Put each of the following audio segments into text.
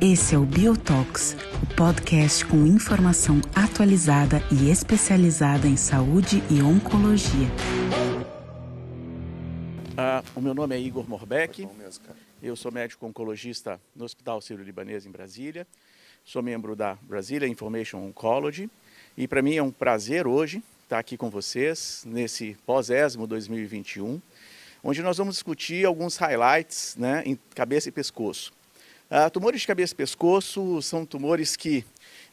Esse é o Biotox, o podcast com informação atualizada e especializada em saúde e oncologia. Ah, o meu nome é Igor Morbeck, eu sou médico oncologista no Hospital Sírio-Libanês em Brasília, sou membro da Brasília Information Oncology. E para mim é um prazer hoje estar aqui com vocês nesse pós-ESMO 2021, onde nós vamos discutir alguns highlights né, em cabeça e pescoço. Uh, tumores de cabeça e pescoço são tumores que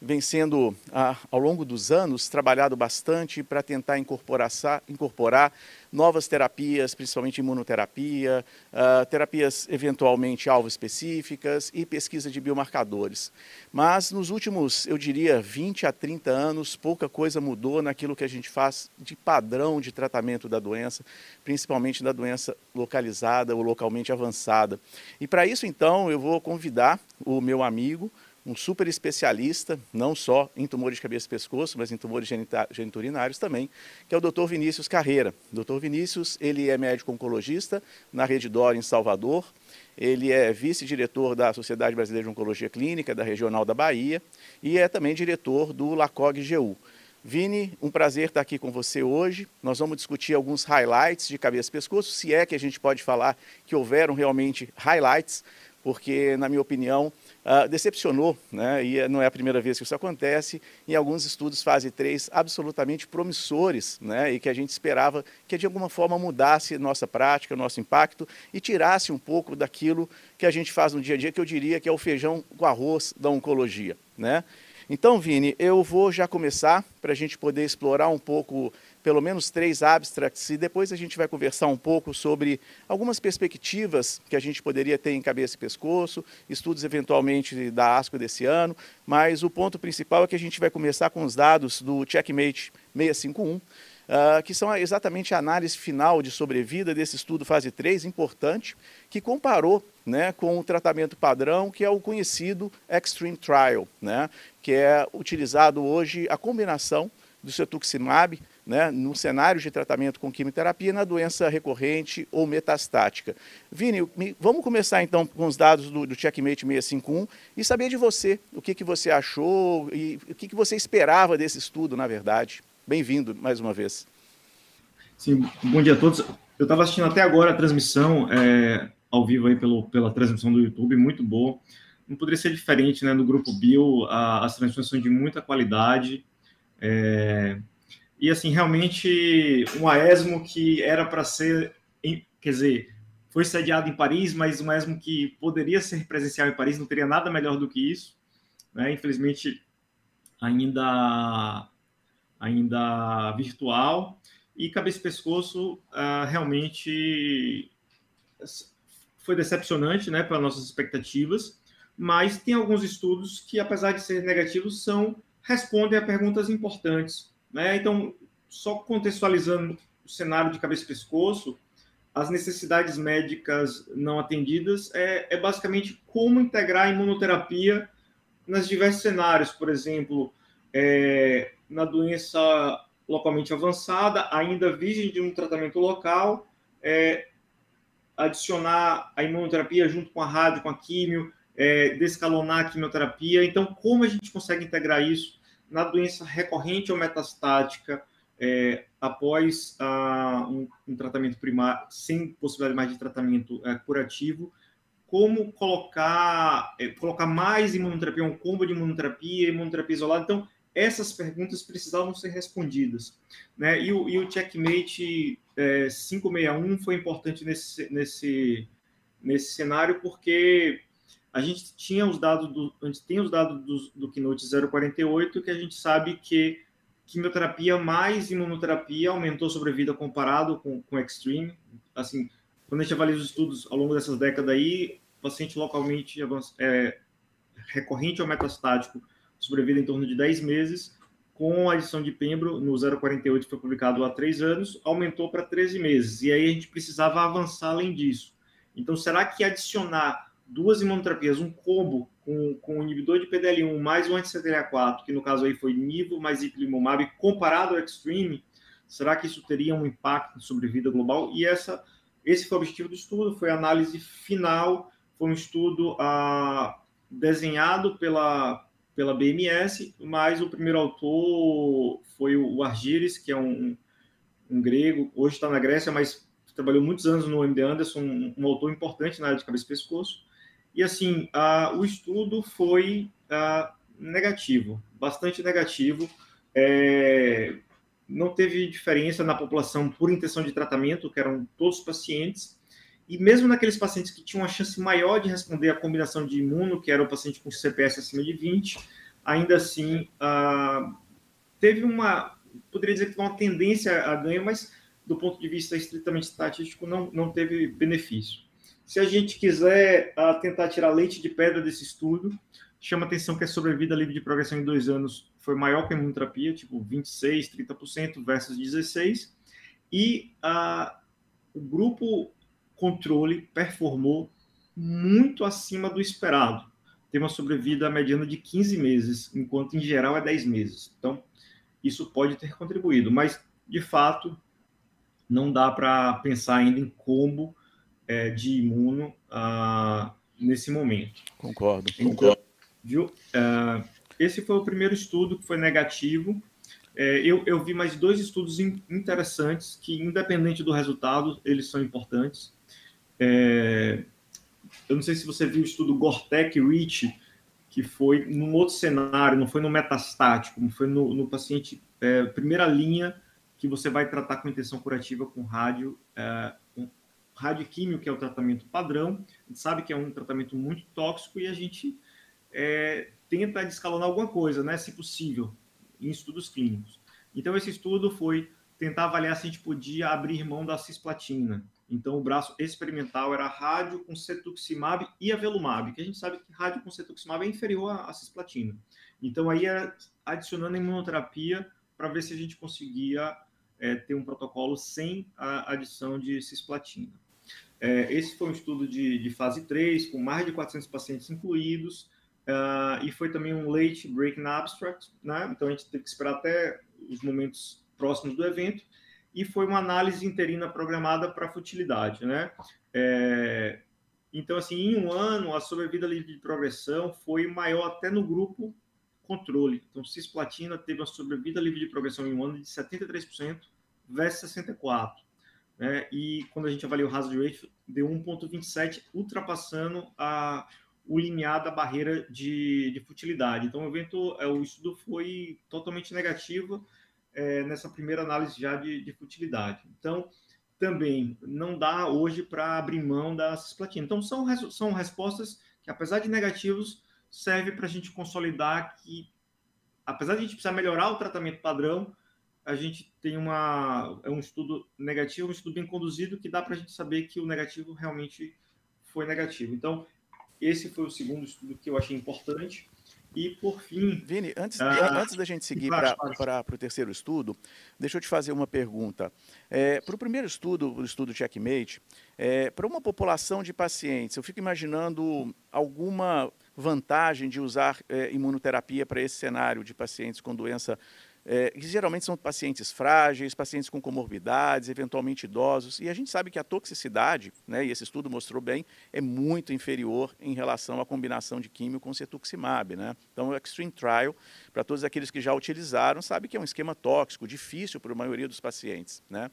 vêm sendo, uh, ao longo dos anos, trabalhado bastante para tentar incorporar, incorporar novas terapias, principalmente imunoterapia, uh, terapias eventualmente alvo específicas e pesquisa de biomarcadores. Mas nos últimos, eu diria, 20 a 30 anos, pouca coisa mudou naquilo que a gente faz de padrão de tratamento da doença, principalmente da doença localizada ou localmente avançada. E para isso, então, eu vou convidar o meu amigo, um super especialista, não só em tumores de cabeça e pescoço, mas em tumores geniturinários também, que é o Dr. Vinícius Carreira. Dr. Vinícius, ele é médico oncologista na Rede Dor em Salvador, ele é vice-diretor da Sociedade Brasileira de Oncologia Clínica, da Regional da Bahia, e é também diretor do LACOG-GU. Vini, um prazer estar aqui com você hoje. Nós vamos discutir alguns highlights de cabeça e pescoço, se é que a gente pode falar que houveram realmente highlights, porque, na minha opinião, uh, decepcionou, né? e não é a primeira vez que isso acontece, em alguns estudos fase 3 absolutamente promissores, né? e que a gente esperava que de alguma forma mudasse nossa prática, nosso impacto, e tirasse um pouco daquilo que a gente faz no dia a dia, que eu diria que é o feijão com arroz da oncologia. Né? Então, Vini, eu vou já começar para a gente poder explorar um pouco pelo menos três abstracts e depois a gente vai conversar um pouco sobre algumas perspectivas que a gente poderia ter em cabeça e pescoço, estudos eventualmente da ASCO desse ano, mas o ponto principal é que a gente vai começar com os dados do Checkmate 651, uh, que são exatamente a análise final de sobrevida desse estudo fase 3, importante, que comparou né, com o tratamento padrão, que é o conhecido Extreme Trial, né, que é utilizado hoje a combinação do cetuximab né, no cenário de tratamento com quimioterapia na doença recorrente ou metastática. Vini, vamos começar então com os dados do, do Checkmate 651 e saber de você o que, que você achou e o que, que você esperava desse estudo, na verdade. Bem-vindo mais uma vez. Sim, bom dia a todos. Eu estava assistindo até agora a transmissão é, ao vivo aí pelo, pela transmissão do YouTube, muito boa. Não poderia ser diferente, né? No grupo Bio, a, as transmissões são de muita qualidade. É, e assim, realmente um AESMO que era para ser, quer dizer, foi sediado em Paris, mas um ESMO que poderia ser presencial em Paris, não teria nada melhor do que isso. Né? Infelizmente, ainda, ainda virtual. E cabeça e pescoço uh, realmente foi decepcionante né, para nossas expectativas, mas tem alguns estudos que, apesar de ser negativos, são respondem a perguntas importantes né? Então, só contextualizando o cenário de cabeça e pescoço, as necessidades médicas não atendidas é, é basicamente como integrar a imunoterapia nas diversos cenários, por exemplo, é, na doença localmente avançada, ainda virgem de um tratamento local, é, adicionar a imunoterapia junto com a rádio, com a químio, é, descalonar a quimioterapia. Então, como a gente consegue integrar isso na doença recorrente ou metastática, é, após ah, um, um, tratamento primário, sem possibilidade mais de tratamento é, curativo, como colocar, é, colocar mais imunoterapia, um combo de imunoterapia, imunoterapia isolada. Então, essas perguntas precisavam ser respondidas. Né? E, o, e o Checkmate 561 é, foi importante nesse, nesse, nesse cenário, porque a gente tinha os dados do, a gente tem os dados do, do Keynote 048 que a gente sabe que quimioterapia mais imunoterapia aumentou a sobrevida comparado com, com Extreme. Assim, quando a gente avalia os estudos ao longo dessas décadas aí, paciente localmente é, recorrente ou metastático sobrevida em torno de 10 meses, com a adição de Pembro no 048 foi publicado há 3 anos, aumentou para 13 meses. E aí a gente precisava avançar além disso. Então, será que adicionar duas imunoterapias, um combo com, com inibidor de PDL1 mais o anti-CTLA4, que no caso aí foi Nivo mais Ipilimumab, comparado ao Extreme, Será que isso teria um impacto na sobrevida global? E essa, esse foi o objetivo do estudo, foi a análise final, foi um estudo ah, desenhado pela, pela BMS, mas o primeiro autor foi o Argyris, que é um, um grego, hoje está na Grécia, mas trabalhou muitos anos no MD Anderson, um, um autor importante na área de cabeça e pescoço. E assim, o estudo foi negativo, bastante negativo. É, não teve diferença na população por intenção de tratamento, que eram todos os pacientes. E mesmo naqueles pacientes que tinham uma chance maior de responder à combinação de imuno, que era o paciente com CPS acima de 20, ainda assim teve uma, poderia dizer que uma tendência a ganho, mas do ponto de vista estritamente estatístico não, não teve benefício. Se a gente quiser tentar tirar leite de pedra desse estudo, chama atenção que a sobrevida livre de progressão em dois anos foi maior que a imunoterapia, tipo 26, 30% versus 16%, e o grupo controle performou muito acima do esperado. Tem uma sobrevida mediana de 15 meses, enquanto em geral é 10 meses. Então, isso pode ter contribuído, mas de fato não dá para pensar ainda em combo é, de imuno uh, nesse momento. Concordo. Então, concordo. Viu? Uh, esse foi o primeiro estudo que foi negativo. É, eu, eu, vi mais dois estudos interessantes que, independente do resultado, eles são importantes. É, eu não sei se você viu o estudo Gortec-Rich, que foi num outro cenário, não foi no metastático, foi no, no paciente é, primeira linha que você vai tratar com intenção curativa com rádio, é, radioquímio, que é o tratamento padrão, a gente sabe que é um tratamento muito tóxico e a gente é, tenta descalonar alguma coisa, né, se possível, em estudos clínicos. Então, esse estudo foi tentar avaliar se a gente podia abrir mão da cisplatina. Então, o braço experimental era rádio com cetuximab e avelumab, que a gente sabe que rádio com cetuximab é inferior à cisplatina. Então, aí era adicionando imunoterapia para ver se a gente conseguia é, ter um protocolo sem a adição de cisplatina. É, esse foi um estudo de, de, fase 3, com mais de 400 pacientes incluídos, uh, e foi também um late breaking abstract, né? então a gente teve que esperar até os momentos próximos do evento, e foi uma análise interina programada para futilidade. Né? É, então, assim, em um ano, a sobrevida livre de progressão foi maior até no grupo controle. Então, cisplatina teve uma sobrevida livre de progressão em um ano de 73% versus 64%. Né? E quando a gente avalia o hazard ratio, deu 1,27, ultrapassando a, o limiar da barreira de, de futilidade. Então, o evento, é, o estudo foi totalmente negativo é, nessa primeira análise já de, de futilidade. Então, também não dá hoje para abrir mão da cisplatina. Então, são, são respostas que, apesar de negativos, serve para a gente consolidar que, apesar de a gente precisar melhorar o tratamento padrão, a gente tem uma é um estudo negativo, um estudo bem conduzido que dá para a gente saber que o negativo realmente foi negativo. Então, esse foi o segundo estudo que eu achei importante. E, por fim. Vini, antes, ah, antes da gente seguir para o terceiro estudo, deixa eu te fazer uma pergunta. É, para o primeiro estudo, o estudo Checkmate, é, para uma população de pacientes, eu fico imaginando alguma vantagem de usar é, imunoterapia para esse cenário de pacientes com doença é, que geralmente são pacientes frágeis, pacientes com comorbidades, eventualmente idosos, e a gente sabe que a toxicidade, né, e esse estudo mostrou bem, é muito inferior em relação à combinação de químio com cetuximab. Né? Então, o Extreme Trial, para todos aqueles que já utilizaram, sabe que é um esquema tóxico, difícil para a maioria dos pacientes. Né?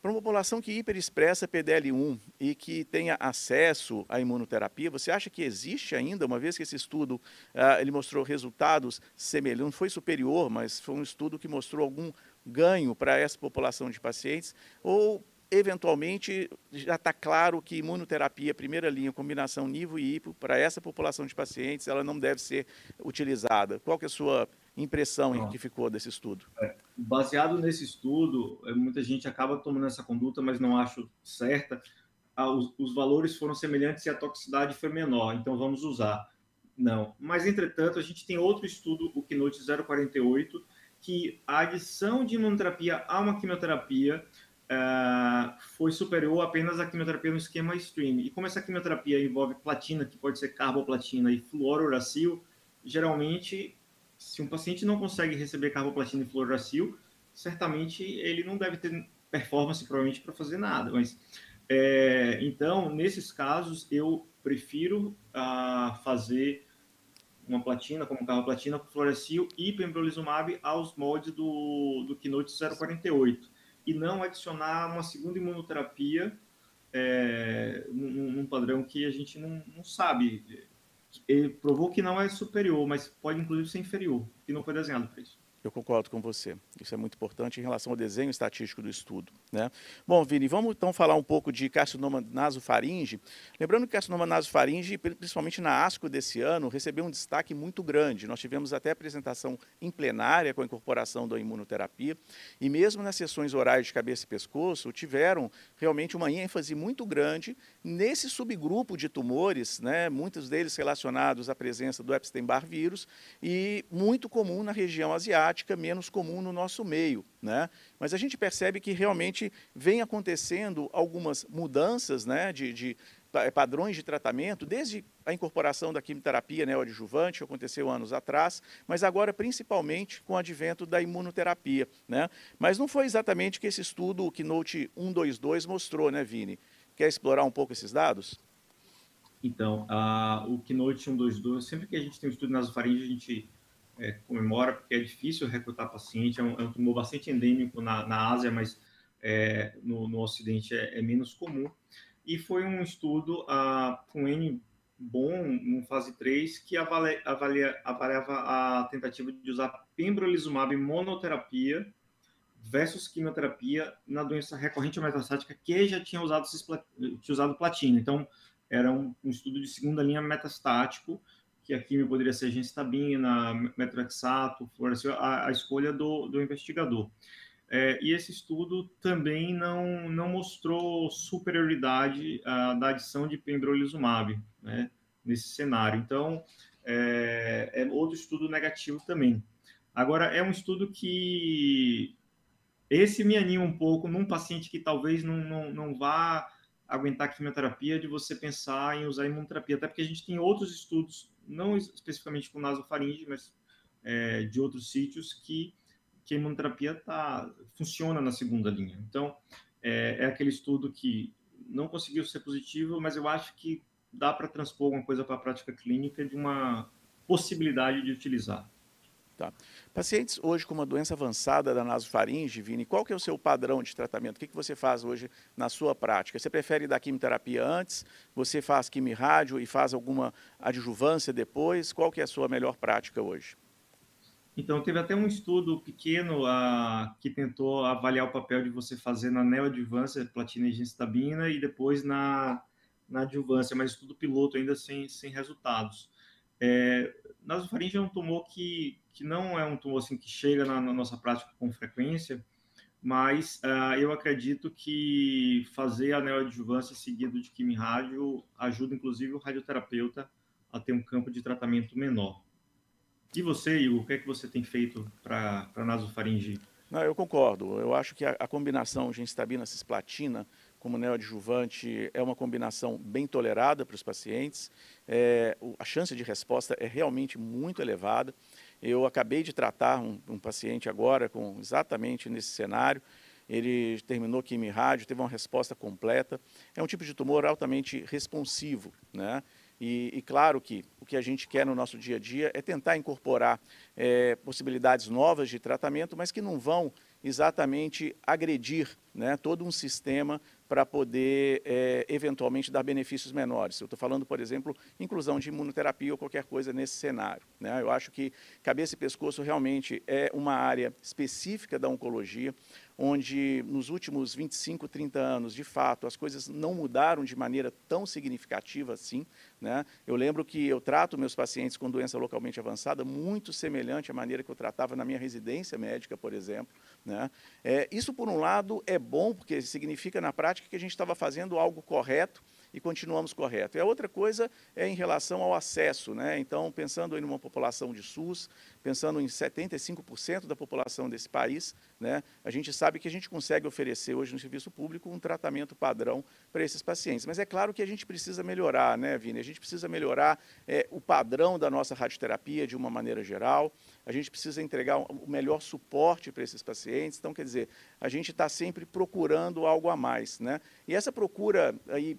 Para uma população que hiperexpressa PDL1 e que tenha acesso à imunoterapia, você acha que existe ainda, uma vez que esse estudo ah, ele mostrou resultados semelhantes, não foi superior, mas foi um estudo que mostrou algum ganho para essa população de pacientes, ou eventualmente já está claro que imunoterapia, primeira linha, combinação nivo e hipo, para essa população de pacientes, ela não deve ser utilizada. Qual que é a sua impressão que ficou desse estudo? É, baseado nesse estudo, é, muita gente acaba tomando essa conduta, mas não acho certa. Ah, os, os, valores foram semelhantes e a toxicidade foi menor, então vamos usar. Não. Mas, entretanto, a gente tem outro estudo, o Keynote 048, que a adição de imunoterapia a uma quimioterapia uh, foi superior apenas à quimioterapia no esquema stream. E como essa quimioterapia envolve platina, que pode ser carboplatina, e fluorouracil, geralmente se um paciente não consegue receber carboplatina e fluoracil, certamente ele não deve ter performance provavelmente para fazer nada. Mas é, então, nesses casos, eu prefiro ah, fazer uma platina, como carro platina, com fluorescil e pembrolizumab aos moldes do, do Keynote 048 e não adicionar uma segunda imunoterapia é, num, num, padrão que a gente não, não sabe. Ele provou que não é superior, mas pode inclusive ser inferior, que não foi desenhado para isso. Eu concordo com você. Isso é muito importante em relação ao desenho estatístico do estudo. Né? Bom, Vini, vamos então falar um pouco de carcinoma nasofaringe. Lembrando que carcinoma nasofaringe, principalmente na ASCO desse ano, recebeu um destaque muito grande. Nós tivemos até apresentação em plenária com a incorporação da imunoterapia e mesmo nas sessões orais de cabeça e pescoço, tiveram realmente uma ênfase muito grande nesse subgrupo de tumores, né? muitos deles relacionados à presença do Epstein-Barr vírus e muito comum na região asiática prática menos comum no nosso meio. Né? Mas a gente percebe que realmente vem acontecendo algumas mudanças né, de, de padrões de tratamento, desde a incorporação da quimioterapia neoadjuvante, que aconteceu anos atrás, mas agora principalmente com o advento da imunoterapia. Né? Mas não foi exatamente que esse estudo, o Keynote 122, mostrou, né, Vini? Quer explorar um pouco esses dados? Então, uh, o Keynote 122, sempre que a gente tem um estudo nasofaringe, a gente é, comemora, porque é difícil recrutar paciente, é um, é um tumor bastante endêmico na, na Ásia, mas é, no, no, Ocidente é, é, menos comum. E foi um estudo com N bom, em fase 3, que avalia, avalia, avaliava a tentativa de usar pembrolizumab monoterapia versus quimioterapia na doença recorrente metastática que já tinha usado, tinha usado platina. Então, era um, um estudo de segunda linha metastático, que a química poderia ser gencitabina, metrexato, fluorescil, a, a escolha do, do investigador. É, e esse estudo também não, não mostrou superioridade da adição de pembrolizumab né, nesse cenário. Então, é, é, outro estudo negativo também. Agora, é um estudo que esse me anima um pouco num paciente que talvez não, não, não vá aguentar quimioterapia, de você pensar em usar imunoterapia, até porque a gente tem outros estudos não especificamente com nasofaringe, mas é, de outros sítios que, que a imunoterapia tá, funciona na segunda linha. Então, é, é aquele estudo que não conseguiu ser positivo, mas eu acho que dá para transpor alguma coisa para a prática clínica de uma possibilidade de utilizar. Tá. Pacientes hoje com uma doença avançada da nasofaringe, Vini, qual que é o seu padrão de tratamento? O que, que você faz hoje na sua prática? Você prefere dar quimioterapia antes? Você faz quimio-rádio e faz alguma adjuvância depois? Qual que é a sua melhor prática hoje? Então, teve até um estudo pequeno uh, que tentou avaliar o papel de você fazer na neoadjuvância, platina e gencitabina, e depois na, na adjuvância, mas estudo piloto ainda sem, sem resultados. É, nasofaringe é um tumor que, que não é um tumor assim, que chega na, na nossa prática com frequência, mas uh, eu acredito que fazer a neoadjuvância seguido de quimio-rádio ajuda, inclusive, o radioterapeuta a ter um campo de tratamento menor. E você, Igor, o que é que você tem feito para nasofaringe? Não, eu concordo. Eu acho que a, a combinação gencitabina-cisplatina como neoadjuvante é uma combinação bem tolerada para os pacientes. É, a chance de resposta é realmente muito elevada. Eu acabei de tratar um, um paciente agora com exatamente nesse cenário. Ele terminou quimio rádio, teve uma resposta completa. É um tipo de tumor altamente responsivo, né? E, e, claro que o que a gente quer no nosso dia a dia é tentar incorporar é, possibilidades novas de tratamento, mas que não vão exatamente agredir né, todo um sistema para poder, é, eventualmente, dar benefícios menores. Eu estou falando, por exemplo, inclusão de imunoterapia ou qualquer coisa nesse cenário. Né? Eu acho que cabeça e pescoço realmente é uma área específica da oncologia, onde nos últimos 25, 30 anos, de fato, as coisas não mudaram de maneira tão significativa assim. Né? Eu lembro que eu trato meus pacientes com doença localmente avançada muito semelhante à maneira que eu tratava na minha residência médica, por exemplo. Né? É, isso, por um lado, é bom, porque significa na prática que a gente estava fazendo algo correto e continuamos correto. E a outra coisa é em relação ao acesso, né? Então, pensando em uma população de SUS, pensando em 75% da população desse país, né, a gente sabe que a gente consegue oferecer hoje no serviço público um tratamento padrão para esses pacientes. Mas é claro que a gente precisa melhorar, né, Vini? A gente precisa melhorar é, o padrão da nossa radioterapia de uma maneira geral, a gente precisa entregar o melhor suporte para esses pacientes. Então, quer dizer, a gente está sempre procurando algo a mais. Né? E essa procura aí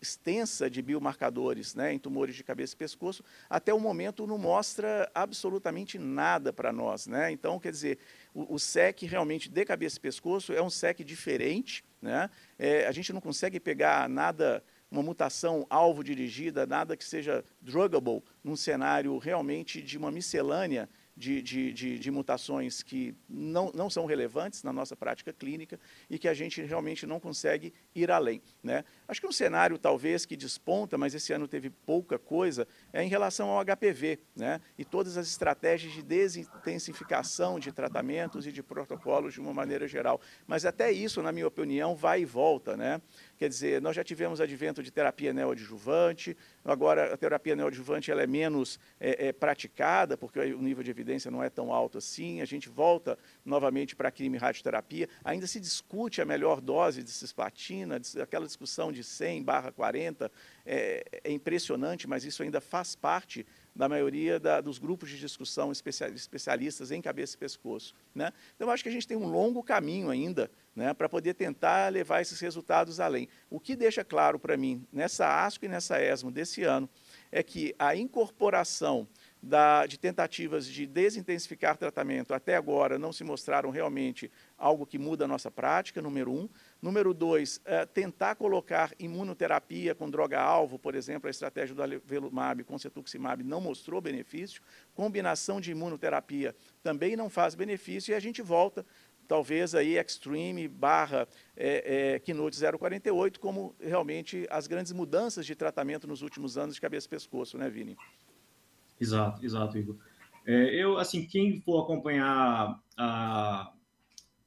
extensa de biomarcadores né, em tumores de cabeça e pescoço, até o momento não mostra absolutamente nada para nós. Né? Então, quer dizer, o, o, SEC realmente de cabeça e pescoço é um SEC diferente. Né? É, a gente não consegue pegar nada uma mutação alvo dirigida, nada que seja druggable, num cenário realmente de uma miscelânea de, de, de, de, mutações que não, não são relevantes na nossa prática clínica e que a gente realmente não consegue ir além. Né? Acho que um cenário talvez que desponta, mas esse ano teve pouca coisa, é em relação ao HPV né? e todas as estratégias de desintensificação de tratamentos e de protocolos de uma maneira geral. Mas até isso, na minha opinião, vai e volta. Né? Quer dizer, nós já tivemos advento de terapia neoadjuvante, agora a terapia neoadjuvante ela é menos é, é, praticada, porque o nível de evidência não é tão alto assim, a gente volta novamente para a radioterapia, ainda se discute a melhor dose de cisplatina, aquela discussão de 100 barra 40, é, é impressionante, mas isso ainda faz parte da maioria da, dos grupos de discussão especialistas em cabeça e pescoço. Né? Então, acho que a gente tem um longo caminho ainda né, para poder tentar levar esses resultados além. O que deixa claro para mim, nessa ASCO e nessa ESMO desse ano, é que a incorporação da, de tentativas de desintensificar tratamento até agora não se mostraram realmente algo que muda a nossa prática, número um. Número dois, é, tentar colocar imunoterapia com droga-alvo, por exemplo, a estratégia do Avelumab com cetuximab não mostrou benefício. Combinação de imunoterapia também não faz benefício e a gente volta talvez aí Extreme barra é, é, Keynote 048 como realmente as grandes mudanças de tratamento nos últimos anos de cabeça e pescoço, né, Vini? Exato, exato, Igor. É, eu, assim, quem for acompanhar a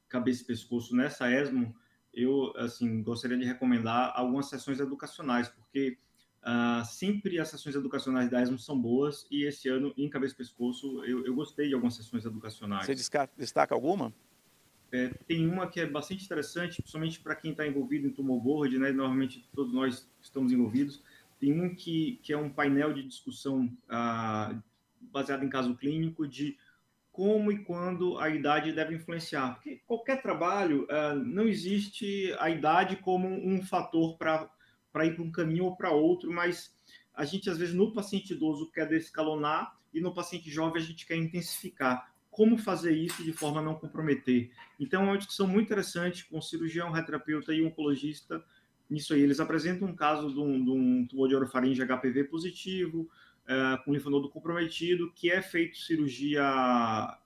cabeça e pescoço nessa ESMO, eu, assim, gostaria de recomendar algumas sessões educacionais, porque uh, sempre as sessões educacionais da ESMO são boas, e esse ano, em cabeça e pescoço, eu, eu gostei de algumas sessões educacionais. Você destaca alguma? É, tem uma que é bastante interessante, principalmente para quem está envolvido em tumor board, né? Normalmente todos nós estamos envolvidos, tem um que, que é um painel de discussão ah, baseado em caso clínico de como e quando a idade deve influenciar. Porque qualquer trabalho, ah, não existe a idade como um fator para ir para um caminho ou para outro, mas a gente, às vezes, no paciente idoso quer descalonar e no paciente jovem a gente quer intensificar. Como fazer isso de forma a não comprometer? Então, é uma discussão muito interessante com cirurgião, reterapeuta e oncologista nisso aí. Eles apresentam um caso de um, de um tumor de orofaringe HPV positivo, é, com linfonodo comprometido, que é feito cirurgia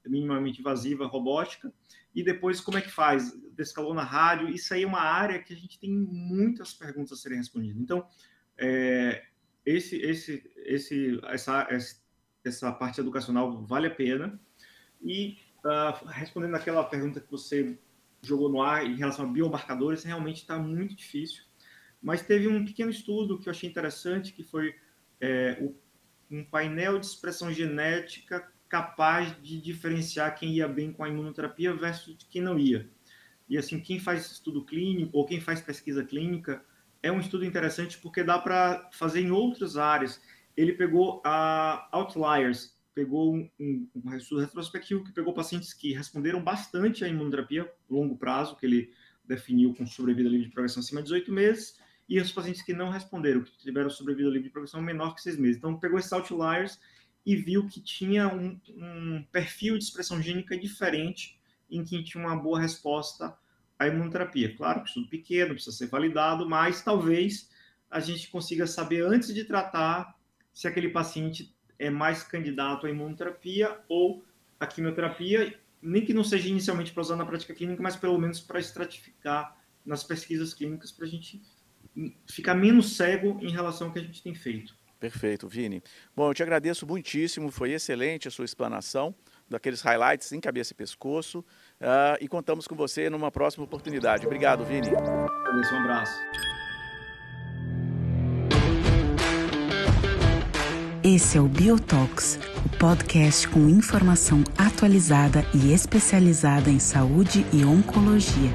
minimamente invasiva, robótica, e depois como é que faz? Descalona rádio, isso aí é uma área que a gente tem muitas perguntas a serem respondidas. Então, é, esse, esse, esse, essa, essa parte educacional vale a pena. E uh, respondendo aquela pergunta que você jogou no ar em relação a biomarcadores, realmente está muito difícil. Mas teve um pequeno estudo que eu achei interessante, que foi é, o, um painel de expressão genética capaz de diferenciar quem ia bem com a imunoterapia versus quem não ia. E assim, quem faz estudo clínico ou quem faz pesquisa clínica é um estudo interessante porque dá para fazer em outras áreas. Ele pegou a outliers, pegou um, um, um estudo retrospectivo que pegou pacientes que responderam bastante à imunoterapia longo prazo, que ele definiu com sobrevida livre de progressão acima de 18 meses, e os pacientes que não responderam, que tiveram sobrevida livre de progressão menor que seis meses. Então, pegou esses outliers e viu que tinha um, um perfil de expressão gênica diferente em quem tinha uma boa resposta à imunoterapia. Claro que estudo pequeno, precisa ser validado, mas talvez a gente consiga saber antes de tratar se aquele paciente é mais candidato à imunoterapia ou à quimioterapia, nem que não seja inicialmente para usar na prática clínica, mas pelo menos para estratificar nas pesquisas clínicas para a gente ficar menos cego em relação ao que a gente tem feito. Perfeito, Vini. Bom, eu te agradeço muitíssimo, foi excelente a sua explanação daqueles highlights em cabeça e pescoço uh, e contamos com você numa próxima oportunidade. Obrigado, Vini. Um abraço. Esse é o Biotox, o podcast com informação atualizada e especializada em saúde e oncologia.